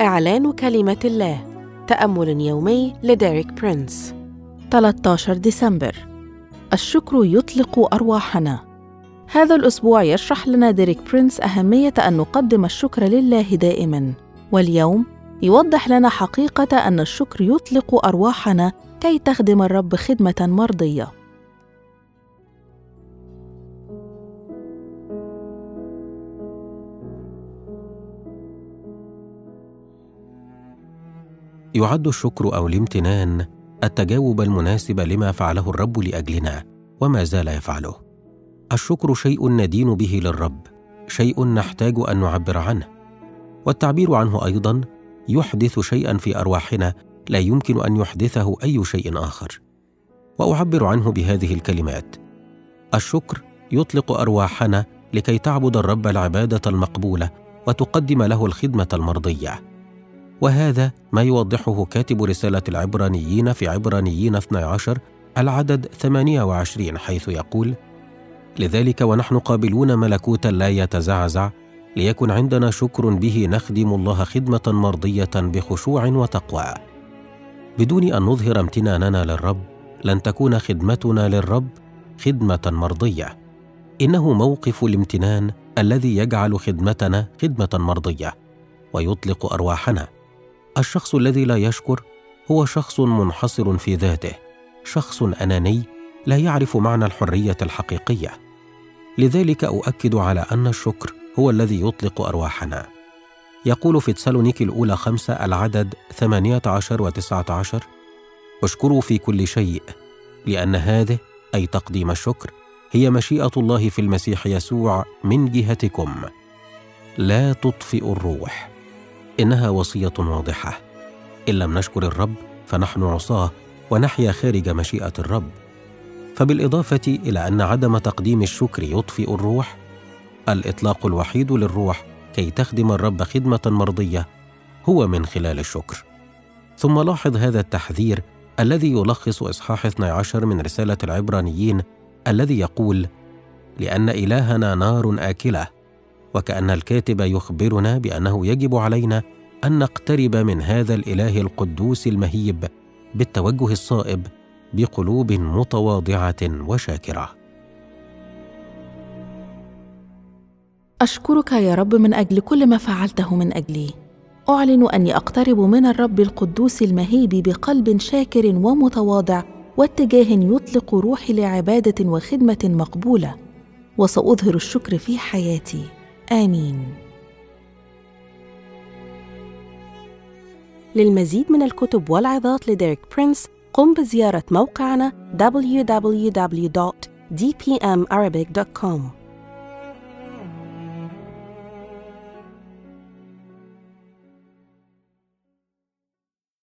إعلان كلمة الله تأمل يومي لديريك برينس. 13 ديسمبر. الشكر يطلق أرواحنا. هذا الأسبوع يشرح لنا ديريك برينس أهمية أن نقدم الشكر لله دائما. واليوم يوضح لنا حقيقة أن الشكر يطلق أرواحنا كي تخدم الرب خدمة مرضية. يعد الشكر أو الامتنان التجاوب المناسب لما فعله الرب لأجلنا وما زال يفعله. الشكر شيء ندين به للرب شيء نحتاج أن نعبر عنه. والتعبير عنه أيضا يحدث شيئا في أرواحنا لا يمكن أن يحدثه أي شيء آخر. وأعبر عنه بهذه الكلمات. الشكر يطلق أرواحنا لكي تعبد الرب العبادة المقبولة وتقدم له الخدمة المرضية. وهذا ما يوضحه كاتب رسالة العبرانيين في عبرانيين 12 العدد 28 حيث يقول: لذلك ونحن قابلون ملكوتا لا يتزعزع ليكن عندنا شكر به نخدم الله خدمة مرضية بخشوع وتقوى. بدون أن نظهر امتناننا للرب لن تكون خدمتنا للرب خدمة مرضية. إنه موقف الامتنان الذي يجعل خدمتنا خدمة مرضية ويطلق أرواحنا. الشخص الذي لا يشكر هو شخص منحصر في ذاته شخص أناني لا يعرف معنى الحرية الحقيقية. لذلك أؤكد على أن الشكر هو الذي يطلق أرواحنا. يقول في تسالونيكي الأولى خمسة العدد ثمانية عشر وتسعة عشر اشكروا في كل شيء لأن هذه أي تقديم الشكر هي مشيئة الله في المسيح يسوع من جهتكم. لا تطفئ الروح. إنها وصية واضحة. إن لم نشكر الرب فنحن عصاه ونحيا خارج مشيئة الرب. فبالإضافة إلى أن عدم تقديم الشكر يطفئ الروح الإطلاق الوحيد للروح كي تخدم الرب خدمة مرضية هو من خلال الشكر. ثم لاحظ هذا التحذير الذي يلخص إصحاح 12 من رسالة العبرانيين الذي يقول لأن إلهنا نار آكلة وكأن الكاتب يخبرنا بأنه يجب علينا أن نقترب من هذا الإله القدوس المهيب بالتوجه الصائب بقلوب متواضعة وشاكرة. أشكرك يا رب من أجل كل ما فعلته من أجلي. أعلن أني أقترب من الرب القدوس المهيب بقلب شاكر ومتواضع واتجاه يطلق روحي لعبادة وخدمة مقبولة وسأظهر الشكر في حياتي. آمين. للمزيد من الكتب والعظات لديريك برينس قم بزيارة موقعنا www.dpmarabic.com